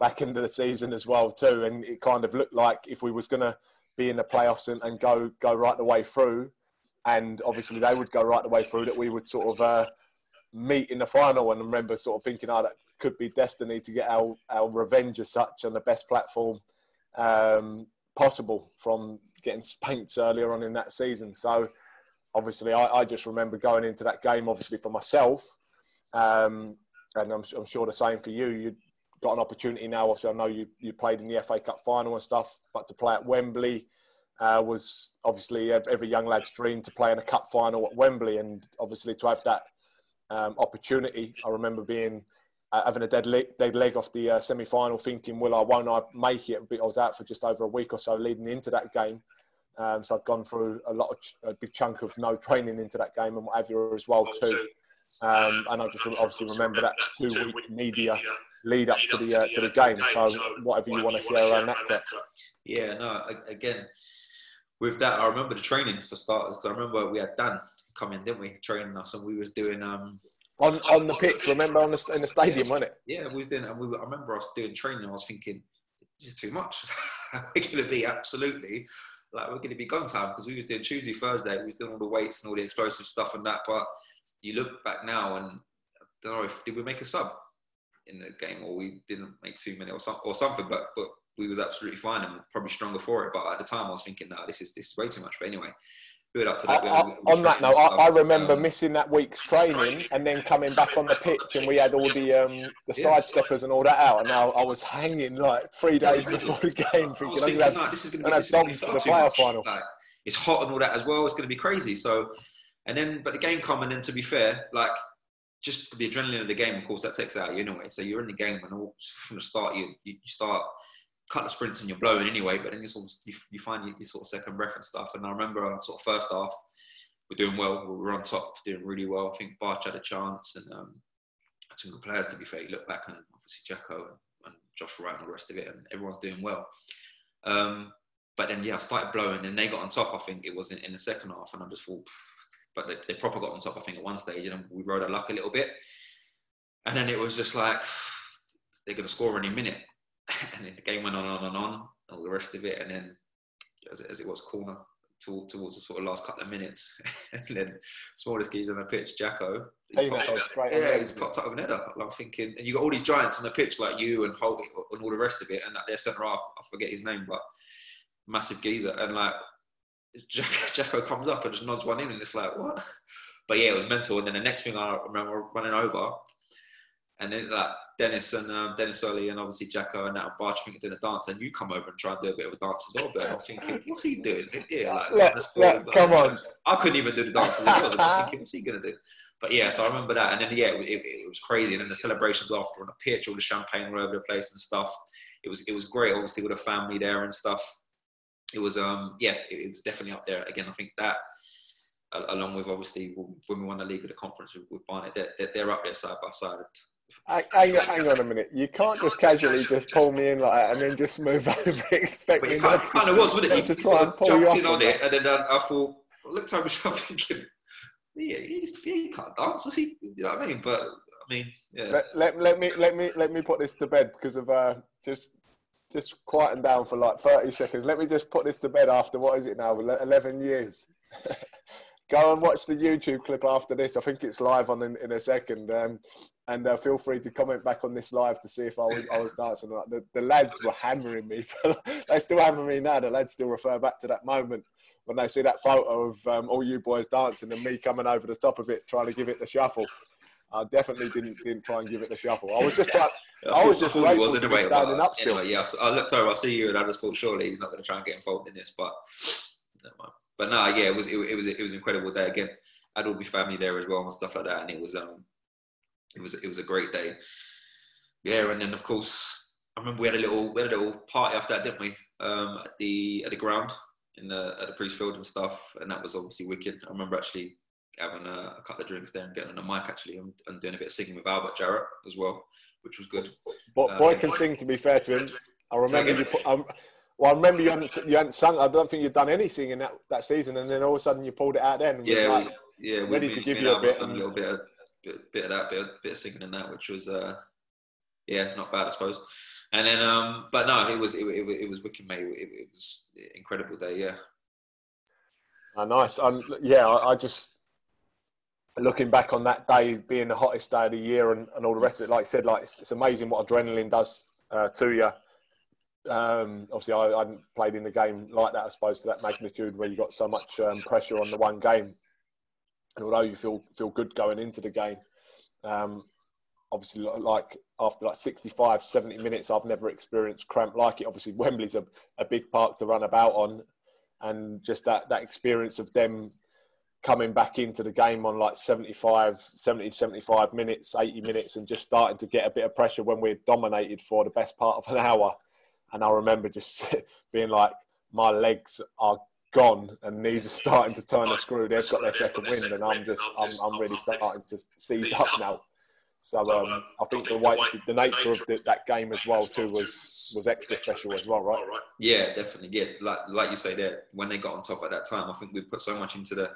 back end of the season as well too. And it kind of looked like if we was going to be in the playoffs and, and go go right the way through, and obviously they would go right the way through, that we would sort of uh, meet in the final. And I remember sort of thinking, oh, that could be destiny to get our our revenge as such on the best platform. Um, possible from getting spanked earlier on in that season. So obviously, I, I just remember going into that game, obviously for myself, um, and I'm, I'm, sure the same for you. You got an opportunity now. Obviously, I know you you played in the FA Cup final and stuff, but to play at Wembley uh, was obviously every young lad's dream to play in a cup final at Wembley, and obviously to have that um, opportunity. I remember being uh, having a dead leg, dead leg off the uh, semi-final, thinking, "Will I? Won't I make it?" I was out for just over a week or so leading into that game, um, so I'd gone through a lot of a big chunk of no training into that game and what have you as well too. Um, and I just obviously remember that two-week media lead up to the uh, to the game. So whatever you want to share around that, Yeah, no. Again, with that, I remember the training for starters. Because I remember we had Dan come in, didn't we, training us, and we was doing um, on on the pitch. Remember on the in the stadium, yeah, wasn't it? Yeah, we was doing, and we were, I remember us doing training. I was thinking, this is too much. we're going to be absolutely like we're going to be gone time because we was doing Tuesday, Thursday. We was doing all the weights and all the explosive stuff and that. But you look back now and I don't know if did we make a sub in the game or we didn't make too many or, some, or something. But but we was absolutely fine and probably stronger for it. But at the time, I was thinking, no, this is this is way too much. But anyway, build up to that. I, I, on that note, I, I remember um, missing that week's training and then coming back on the pitch and we had all the um, the yeah. sidesteppers and all that out. And now I was hanging like three days before the game, thinking, thinking have, no, this is going to be this for the playoff final. Like, it's hot and all that as well. It's going to be crazy. So, and then but the game come and then to be fair, like just the adrenaline of the game, of course, that takes out you anyway. So you're in the game and all from the start, you you start cut the sprints and you're blowing anyway, but then you sort of, you, you find your, your, sort of second and stuff. And I remember sort of first half, we're doing well, we were on top, doing really well. I think Barch had a chance and um, some good players to be fair. You look back and obviously Jacko and, and Josh Wright and all the rest of it, and everyone's doing well. Um, but then yeah, I started blowing, and they got on top. I think it was in, in the second half, and I just thought, but they, they proper got on top. I think at one stage, and we rode our luck a little bit, and then it was just like they're going to score any minute and then the game went on and on and on, all the rest of it, and then as, as it was corner to, towards the sort of last couple of minutes, and then smallest geezer on the pitch, Jacko, he's popped, yeah, he's popped up of an header. I'm thinking, and you got all these giants on the pitch like you and Holt and all the rest of it, and that their centre half, I forget his name, but massive geezer, and like Jacko comes up and just nods one in, and it's like what? But yeah, it was mental. And then the next thing I remember running over, and then like Dennis and um, Dennis Oli and obviously Jacko and now Barch thinking doing a dance, and you come over and try and do a bit of a dance as well. But I'm thinking, what's he doing? Yeah, like, let, let, come on. I couldn't even do the dance as well. I was thinking, what's he gonna do? But yeah, so I remember that, and then yeah, it, it, it, was crazy. And then the celebrations after on the pitch, all the champagne all over the place and stuff. It was it was great, obviously with the family there and stuff. It was um yeah, it, it was definitely up there. Again, I think that along with obviously when we won the league of the conference with, with Barnet, they're, they're up there side by side. Hang on, hang on a minute. You can't just casually just pull me in like that and then just move over expecting well, kind, of was, wouldn't it? To try and pull you off in on it, and then uh, I thought, I looked over, I'm thinking, yeah, he can't dance, does he? You know what I mean? But I mean, yeah. Let, let, let me let me let me put this to bed because of uh, just just quieten down for like thirty seconds. Let me just put this to bed after what is it now? Eleven years. Go and watch the YouTube clip after this. I think it's live on in, in a second. Um, and uh, feel free to comment back on this live to see if I was I was dancing. The, the lads were hammering me. they still hammer me now. The lads still refer back to that moment when they see that photo of um, all you boys dancing and me coming over the top of it trying to give it the shuffle. I definitely didn't didn't try and give it the shuffle. I was just trying. I, was just grateful was to be standing up still. Anyway, yeah, I looked over. I see you, and I just thought surely he's not going to try and get involved in this, but. But no, yeah, it was it, it was it was an incredible day. Again, I had all my family there as well and stuff like that, and it was um it was it was a great day. Yeah, and then of course I remember we had a little we had a little party after that, didn't we? Um, at the at the ground in the at the Priestfield and stuff, and that was obviously wicked. I remember actually having a, a couple of drinks there and getting on the mic actually and, and, doing a bit of singing with Albert Jarrett as well, which was good. But um, boy can sing. To be fair to him, I remember you. Put, um, well, I remember you hadn't you hadn't sung. I don't think you'd done any singing that, that season, and then all of a sudden you pulled it out. Then yeah, like yeah, ready to give you a bit, a little bit of bit, bit of that, bit of, bit of singing in that, which was uh, yeah, not bad, I suppose. And then, um, but no, it was it, it, it was wicked, mate. It, it was incredible day, yeah. Oh, nice. Um, yeah, I, I, just looking back on that day being the hottest day of the year and, and all the rest of it. Like I said, like it's, it's amazing what adrenaline does uh, to you. Um, obviously, I, I hadn't played in the game like that, I suppose, to that magnitude where you got so much um, pressure on the one game and although you feel feel good going into the game, um, obviously like after like 65, 70 minutes, I've never experienced cramp like it. Obviously, Wembley's a, a big park to run about on, and just that that experience of them coming back into the game on like 75, 70, 75 minutes, 80 minutes, and just starting to get a bit of pressure when we're dominated for the best part of an hour. And I remember just being like, my legs are gone and these are starting to turn a screw. They've got their second wind, and I'm just I'm, I'm really starting to seize up now. So um, I think the way, the nature of the, that game as well too was was extra special as well, right? Yeah, definitely. Yeah, like like you say there, when they got on top at that time, I think we put so much into the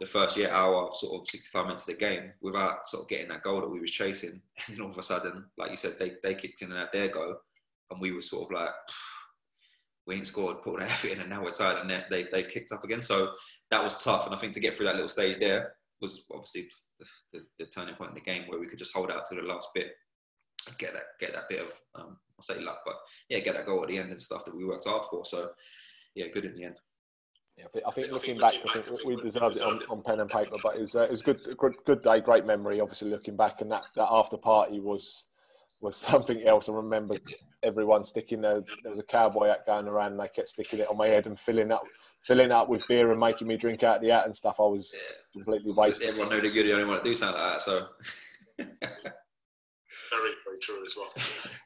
the first year hour, sort of 65 minutes of the game, without sort of getting that goal that we was chasing, and then all of a sudden, like you said, they they kicked in at their go, and we were sort of like we ain't scored, put an effort in, and now we're tired, and they they've kicked up again. So that was tough, and I think to get through that little stage there was obviously the, the, the turning point in the game where we could just hold out to the last bit, and get that get that bit of um, I'll say luck, but yeah, get that goal at the end and stuff that we worked hard for. So yeah, good in the end. Yeah, I think, I think looking back, I think we deserved it on, on pen and paper, but it was, uh, it was good, good, good day, great memory. Obviously, looking back, and that, that after party was was something else. I remember everyone sticking there. There was a cowboy hat going around, and they kept sticking it on my head and filling up, filling up with beer and making me drink out the hat and stuff. I was yeah. completely wasted. Everyone knew that you're the only one to do something like that, so. very, very true as well.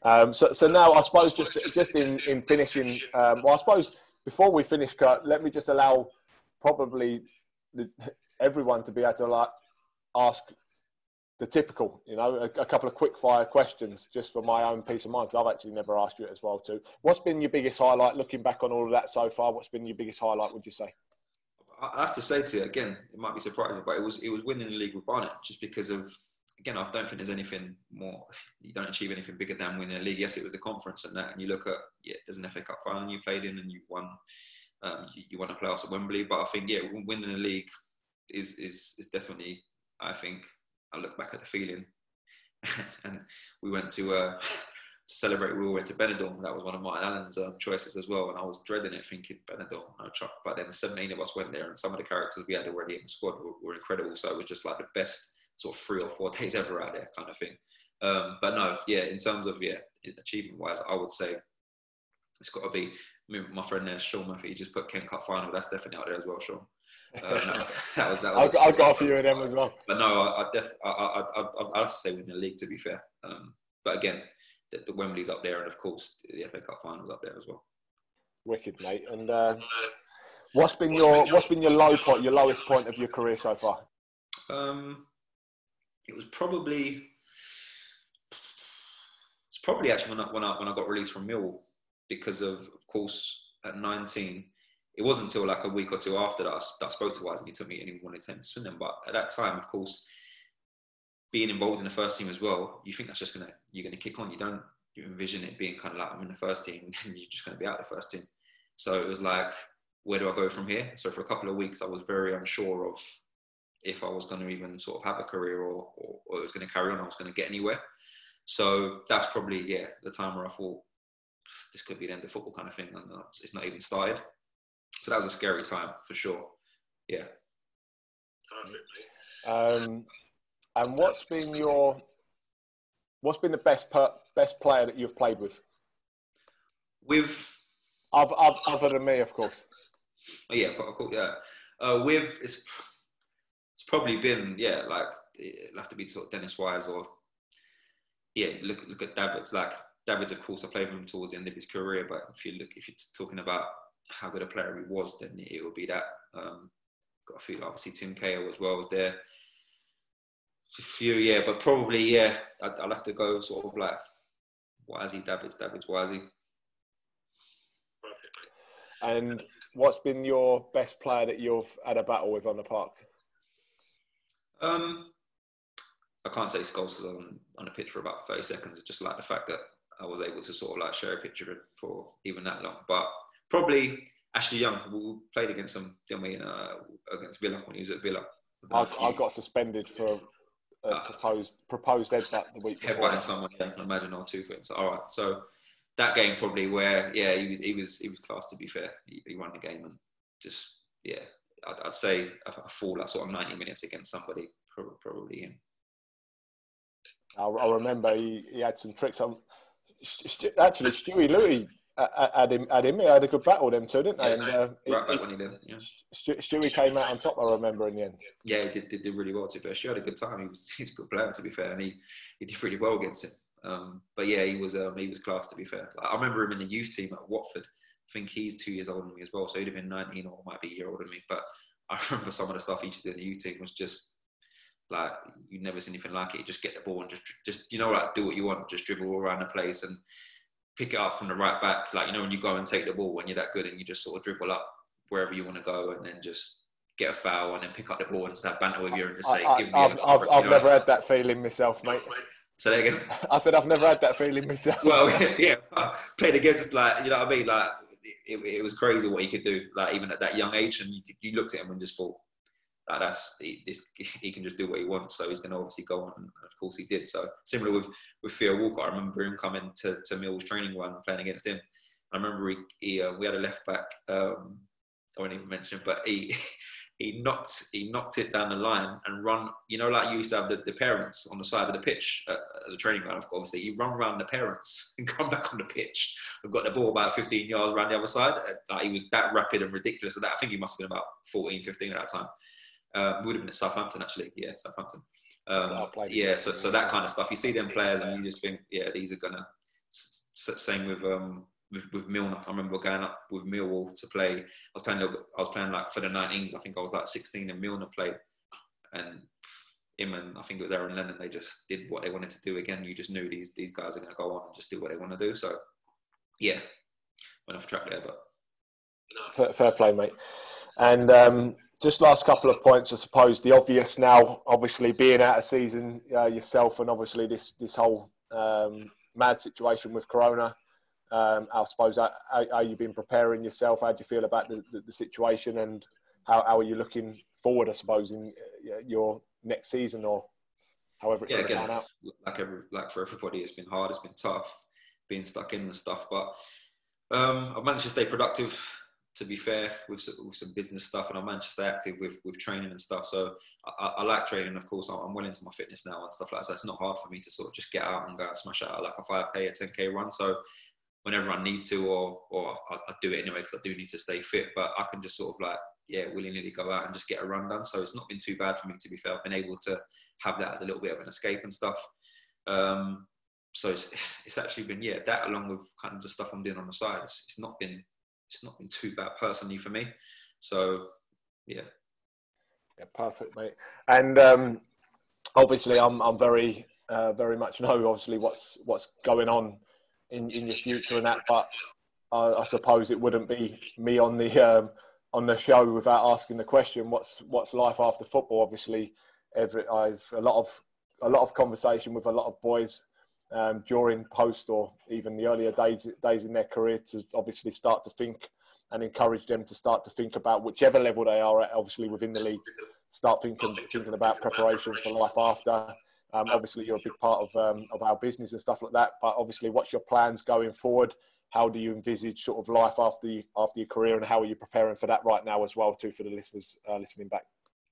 Um, so, so now I suppose just just in in finishing, um, well, I suppose before we finish, Kurt, let me just allow probably the, everyone to be able to like ask the typical, you know, a, a, couple of quick fire questions just for my own peace of mind because I've actually never asked you it as well too. What's been your biggest highlight looking back on all of that so far? What's been your biggest highlight? Would you say? I have to say to you again, it might be surprising, but it was it was winning the league with Barnet just because of again I don't think there's anything more you don't achieve anything bigger than winning a league. Yes, it was the conference and that, and you look at yeah, there's an FA Cup final you played in and you won um, you, you won a playoffs at Wembley, but I think yeah, winning the league is is is definitely I think I look back at the feeling, and we went to uh, to celebrate. We all went to Benidorm. That was one of Martin Allen's um, choices as well, and I was dreading it, thinking Benidorm. No. But then 17 of us went there, and some of the characters we had already in the squad were, were incredible. So it was just like the best sort of three or four days ever out there, kind of thing. Um, but no, yeah, in terms of yeah, achievement wise, I would say it's got to be. My friend there, Sean Murphy, he just put Kent Cup final. That's definitely out there as well, Sean. Um, that was that. Was I've, I've got a few of them as well. But no, I, I def, I, I, I, I'd say win the league to be fair. Um, but again, the, the, Wembley's up there, and of course the FA Cup finals up there as well. Wicked, mate. And uh, what's been your what's been your low point, your lowest point of your career so far? Um, it was probably it's probably actually when I, when I when I got released from Mill because of of course at 19 it wasn't until like a week or two after that I, that I spoke to Wise and he took me and he wanted to Swindon. But at that time, of course, being involved in the first team as well, you think that's just gonna you're gonna kick on. You don't you envision it being kind of like I'm in the first team and you're just gonna be out of the first team. So it was like, where do I go from here? So for a couple of weeks, I was very unsure of if I was going to even sort of have a career or, or, or it was going to carry on, I was going to get anywhere. So that's probably, yeah, the time where I thought this could be the end of football kind of thing. And uh, it's not even started. So that was a scary time for sure. Yeah. Perfectly. Um, and what's been your what's been the best per, best player that you've played with? With other, other than me, of course. Oh, yeah, cool, yeah. Uh, with it's it's probably been yeah like it'll have to be sort of Dennis Wise or yeah look look at Davids like Davids of course I played with him towards the end of his career but if you look if you're talking about how good a player he was then it would be that um, got a few obviously Tim Cahill as well was there a few yeah but probably yeah I'd, I'll have to go sort of like Wisey Davids Davids Wisey and what's been your best player that you've had a battle with on the park? Um, I can't say Scholes on on the pitch for about thirty seconds. Just like the fact that I was able to sort of like share a picture for even that long. But probably Ashley Young. We played against him, didn't we? In, uh, against Villa when he was at Villa. I, I got suspended for a uh, proposed proposed headbutt the week before. Headbutting someone, yeah, I can imagine, or two things. All right, so that game probably where yeah he was he was he was class to be fair. He, he won the game and just yeah I'd, I'd say a, a full like sort of 90 minutes against somebody, probably him. I, I remember he, he had some tricks on. Actually, Stewie Lewis had him. He had a good battle them two, didn't they? Yeah, and, uh, right back when he did. Yeah. Stewie came out on top. I remember in the end. Yeah, he did, did, did really well. To be fair, Stewie had a good time. He was he's a good player. To be fair, and he, he did really well against him. Um, but yeah, he was um, he was class. To be fair, I remember him in the youth team at Watford. I think he's two years older than me as well, so he'd have been 19 or might be a year older than me. But I remember some of the stuff he did in the youth team was just like you never seen anything like it. You just get the ball and just just you know like do what you want, just dribble all around the place and pick it up from the right back. Like you know when you go and take the ball when you're that good and you just sort of dribble up wherever you want to go and then just get a foul and then pick up the ball and start banter with you and just say, I, "Give me." I've, I've, I've never had that feeling myself, mate. Say that again. I said I've never had that feeling myself. Well, yeah, played against like you know I mean, like it was crazy what I mean. It, it, you, you that's he, this, he can just do what he wants. So he's going to obviously go on. And of course, he did. So similar with with Theo Walcott, I remember him coming to to Mill's training one playing against him. I remember he, he uh, we had a left back. Um, I won't even mention him, but he he knocked he knocked it down the line and run. You know, like you used to have the, the parents on the side of the pitch at, at the training ground. Obviously, he run around the parents and come back on the pitch. We've got the ball about 15 yards around the other side. Like he was that rapid and ridiculous. That, I think he must have been about 14, 15 at that time. Uh, would have been at Southampton actually. Yeah, Southampton. Um, yeah, so so that kind of stuff. You see them players and you just think, yeah, these are gonna. Same with um, with, with Milner. I remember going up with Millwall to play. I was playing. I was playing like for the 19s. I think I was like 16, and Milner played, and him and I think it was Aaron Lennon. They just did what they wanted to do. Again, you just knew these these guys are going to go on and just do what they want to do. So, yeah, went off track there, but fair, fair play, mate. And um, just last couple of points, I suppose. The obvious now, obviously being out of season uh, yourself, and obviously this this whole um, mad situation with Corona. Um, I suppose how, how you been preparing yourself? How do you feel about the, the, the situation, and how, how, are you looking forward? I suppose in uh, your next season or however it's yeah, again, out. Like every, like for everybody, it's been hard. It's been tough being stuck in and stuff, but um, I've managed to stay productive. To be fair, with, with, some business stuff, and I'm Manchester active with with training and stuff. So I, I like training. Of course, I'm well into my fitness now and stuff like that. So it's not hard for me to sort of just get out and go and smash out like a 5k, a 10k run. So whenever I need to, or or I, I do it anyway because I do need to stay fit. But I can just sort of like yeah, willy nilly go out and just get a run done. So it's not been too bad for me to be fair. I've been able to have that as a little bit of an escape and stuff. Um, so it's, it's, it's, actually been yeah that along with kind of the stuff I'm doing on the side. It's, it's not been it's not been too bad personally for me. So yeah. Yeah, perfect, mate. And um, obviously, I'm I'm very uh, very much know obviously what's what's going on in, in your future and that. But I, I suppose it wouldn't be me on the um, on the show without asking the question, what's what's life after football? Obviously, every I've a lot of a lot of conversation with a lot of boys um, during, post, or even the earlier days days in their career to obviously start to think and encourage them to start to think about whichever level they are at, obviously within the league, start thinking thinking about preparations for life after. Um, obviously, you're a big part of um, of our business and stuff like that. But obviously, what's your plans going forward? How do you envisage sort of life after after your career, and how are you preparing for that right now as well, too, for the listeners uh, listening back?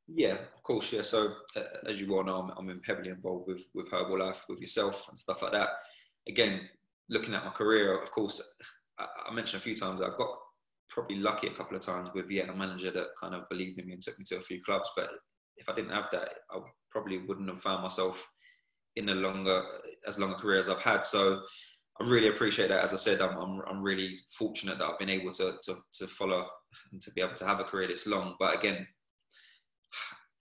Yeah, of course. Yeah. So uh, as you all know, I'm, I'm, heavily involved with with Herbalife, with yourself, and stuff like that. Again, looking at my career, of course, I, I mentioned a few times that I've got probably lucky a couple of times with yeah a manager that kind of believed in me and took me to a few clubs. But if I didn't have that, I probably wouldn't have found myself in a longer as long a career as I've had. So I really appreciate that. As I said, I'm, I'm, I'm really fortunate that I've been able to, to, to follow and to be able to have a career this long. But again,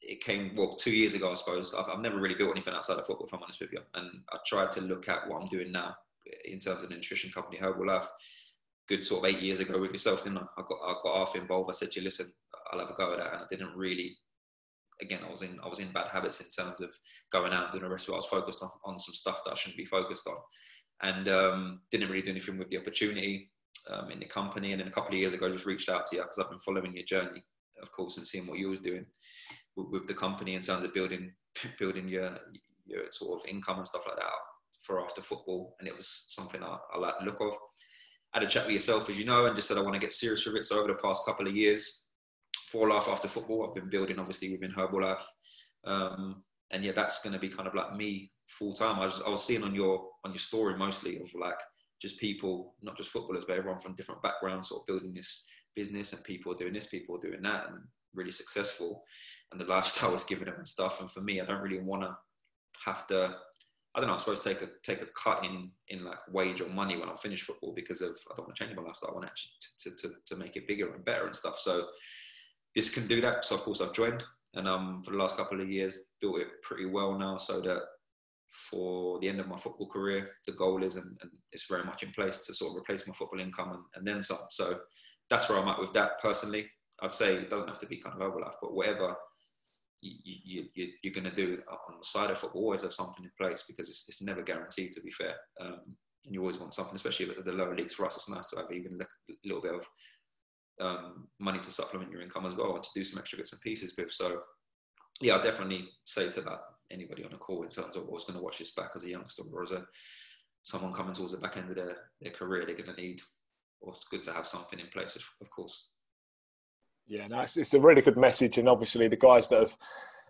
it came well two years ago, I suppose. I've, I've never really built anything outside of football, if I'm honest with you. And I tried to look at what I'm doing now in terms of nutrition company, Herbalife. Good sort of eight years ago with yourself, didn't I? I got I got half involved. I said to you, listen, I'll have a go at that, and I didn't really. Again, I was in I was in bad habits in terms of going out and doing the rest of it. I was focused on, on some stuff that I shouldn't be focused on, and um, didn't really do anything with the opportunity um, in the company. And then a couple of years ago, I just reached out to you because I've been following your journey, of course, and seeing what you was doing with, the company in terms of building building your your sort of income and stuff like that for after football, and it was something I, I like the look of. I had a chat with yourself, as you know, and just said I want to get serious with it. So over the past couple of years, for life after football, I've been building obviously within Herbalife, um, and yeah, that's going to be kind of like me full time. I was I was seeing on your on your story mostly of like just people, not just footballers, but everyone from different backgrounds, sort of building this business, and people doing this, people doing that, and really successful and the lifestyle was given them and stuff. And for me, I don't really want to have to. I don't know. I suppose take a take a cut in in like wage or money when I finish football because of I don't want to change my lifestyle. I want actually to, to, to make it bigger and better and stuff. So this can do that. So of course I've joined, and um for the last couple of years built it pretty well now, so that for the end of my football career, the goal is and, and it's very much in place to sort of replace my football income and, and then some. So that's where I'm at with that personally. I'd say it doesn't have to be kind of Herbalife, but whatever you, you, you're going to do on the side of football, always have something in place because it's, it's never guaranteed, to be fair. Um, and you always want something, especially at the lower leagues. For us, it's nice to have even a little bit of um, money to supplement your income as well and to do some extra bits and pieces with. So, yeah, I'll definitely say to that anybody on a call in terms of what's going to watch this back as a youngster or as a someone coming towards the back end of their, their career, they're going to need, or it's good to have something in place, of course. Yeah, no, it's, it's, a really good message, and obviously the guys that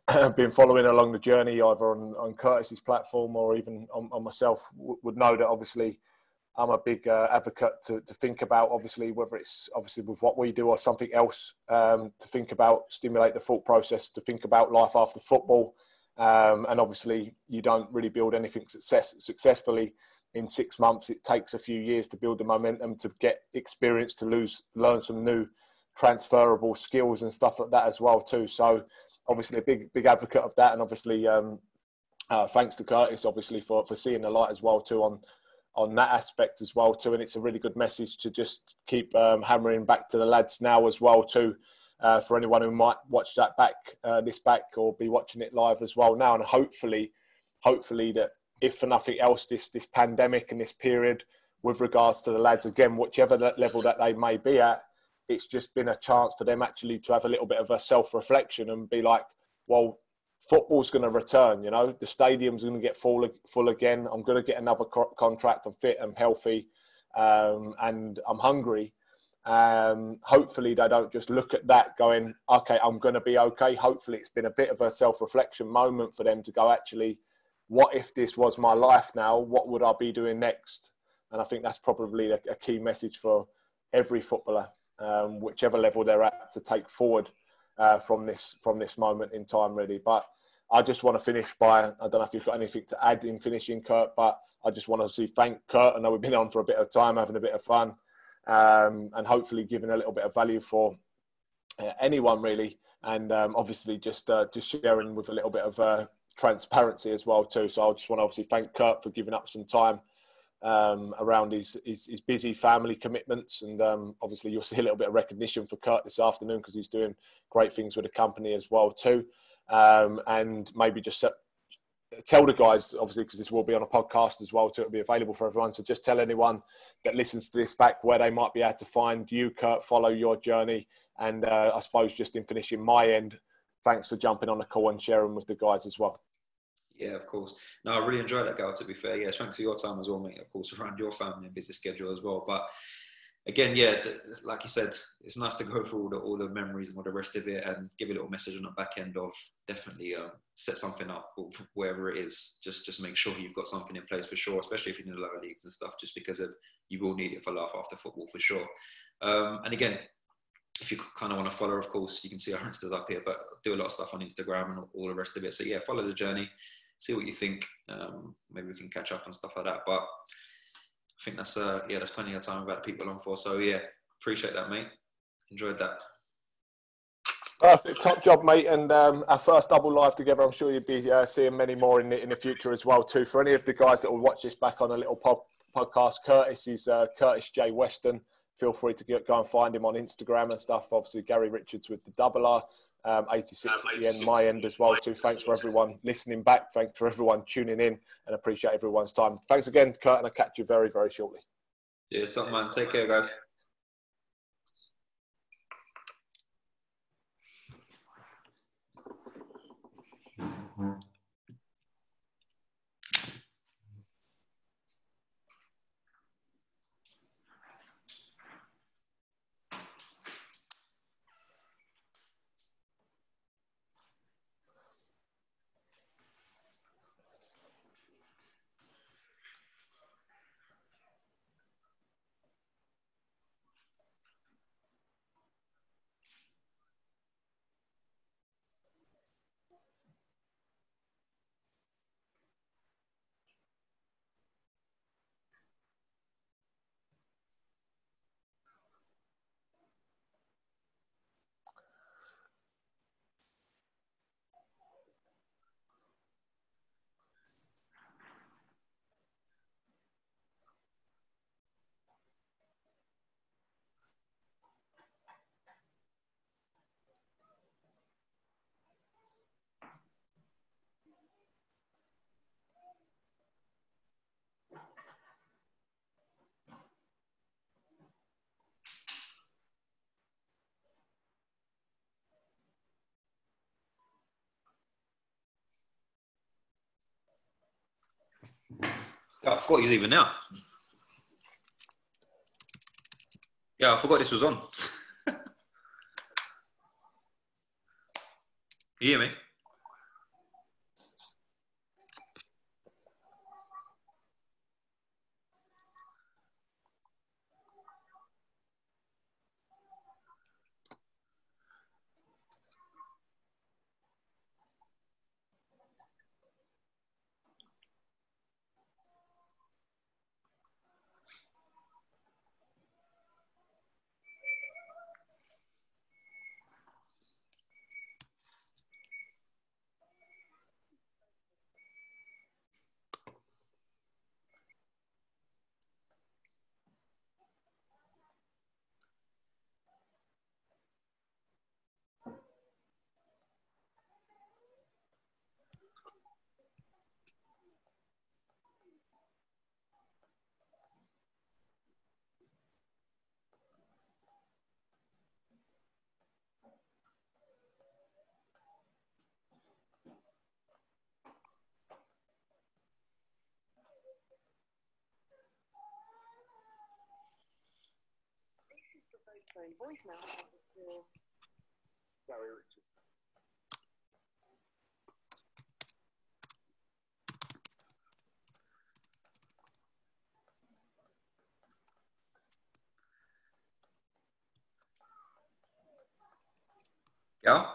have been following along the journey, either on, on Curtis's platform or even on, on myself, w- would know that obviously I'm a big uh, advocate to, to think about, obviously, whether it's obviously with what we do or something else, um, to think about, stimulate the thought process, to think about life after football. Um, and obviously, you don't really build anything success, successfully in six months. It takes a few years to build the momentum, to get experience, to lose, learn some new transferable skills and stuff like that as well too. So obviously a big big advocate of that, and obviously um, uh, thanks to Curtis obviously for for seeing the light as well too on on that aspect as well too. And it's a really good message to just keep um, hammering back to the lads now as well too. Uh, for anyone who might watch that back uh, this back or be watching it live as well now, and hopefully, hopefully that if for nothing else, this this pandemic and this period with regards to the lads again, whichever level that they may be at, it's just been a chance for them actually to have a little bit of a self reflection and be like, well, football's going to return. You know, the stadium's going to get full full again. I'm going to get another co- contract. I'm fit. I'm healthy, um, and I'm hungry. Um, hopefully, they don't just look at that going, okay, I'm going to be okay. Hopefully, it's been a bit of a self reflection moment for them to go, actually, what if this was my life now? What would I be doing next? And I think that's probably a, a key message for every footballer um, whichever level they're at, to take forward uh, from this from this moment in time, really. But I just want to finish by I don't know if you've got anything to add in finishing, Kurt, but I just want to see thank Kurt. I know we've been on for a bit of time, having a bit of fun, um, and hopefully giving a little bit of value for uh, anyone really, and um, obviously just uh, just sharing with a little bit of uh, transparency as well too. So I just want to obviously thank Kurt for giving up some time um, around his, his, his busy family commitments, and um, obviously you'll see a little bit of recognition for Kurt this afternoon because he's doing great things with the company as well too, um, and maybe just tell the guys obviously because this will be on a podcast as well too. It'll be available for everyone. So just tell anyone that listens to this back where they might be able to find you, Kurt, follow your journey, and uh, I suppose just in finishing my end, thanks for jumping on the call and sharing with the guys as well. Yeah, of course. No, I really enjoyed that, Gal, to be fair. Yeah, thanks for your time as well, mate. Of course, around your family and business schedule as well. But again, yeah, like you said, it's nice to go through all the, all the memories and all the rest of it and give a little message on the back end of definitely uh, set something up or wherever it is. Just just make sure you've got something in place for sure, especially if you're in the lower leagues and stuff, just because of you will need it for life after football for sure. Um, and again, if you kind of want to follow, of course, you can see our Instas up here, but do a lot of stuff on Instagram and all the rest of it. So yeah, follow the journey see what you think. Um, maybe we can catch up and stuff like that. But I think that's uh, yeah, there's plenty of time about people on for. So yeah, appreciate that, mate. Enjoyed that. Perfect, top job, mate. And um, our first double live together. I'm sure you'd be uh, seeing many more in the, in the future as well, too. For any of the guys that will watch this back on a little pod, podcast, Curtis is uh, Curtis J Weston. Feel free to get, go and find him on Instagram and stuff. Obviously, Gary Richards with the double R um, 86 um, at the end, my end as well too. Thanks for everyone listening back. Thanks for everyone tuning in and appreciate everyone's time. Thanks again, Kurt, and I'll catch you very, very shortly. Yeah, top man. Take care, guys. I forgot he's even now. Yeah, I forgot this was on. you hear me? Yeah.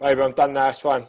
Maybe I'm done now. It's fine.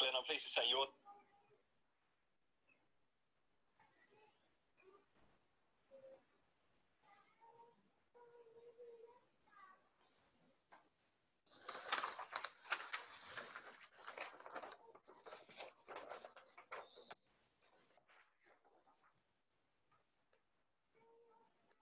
Glenn, I'm pleased to say you're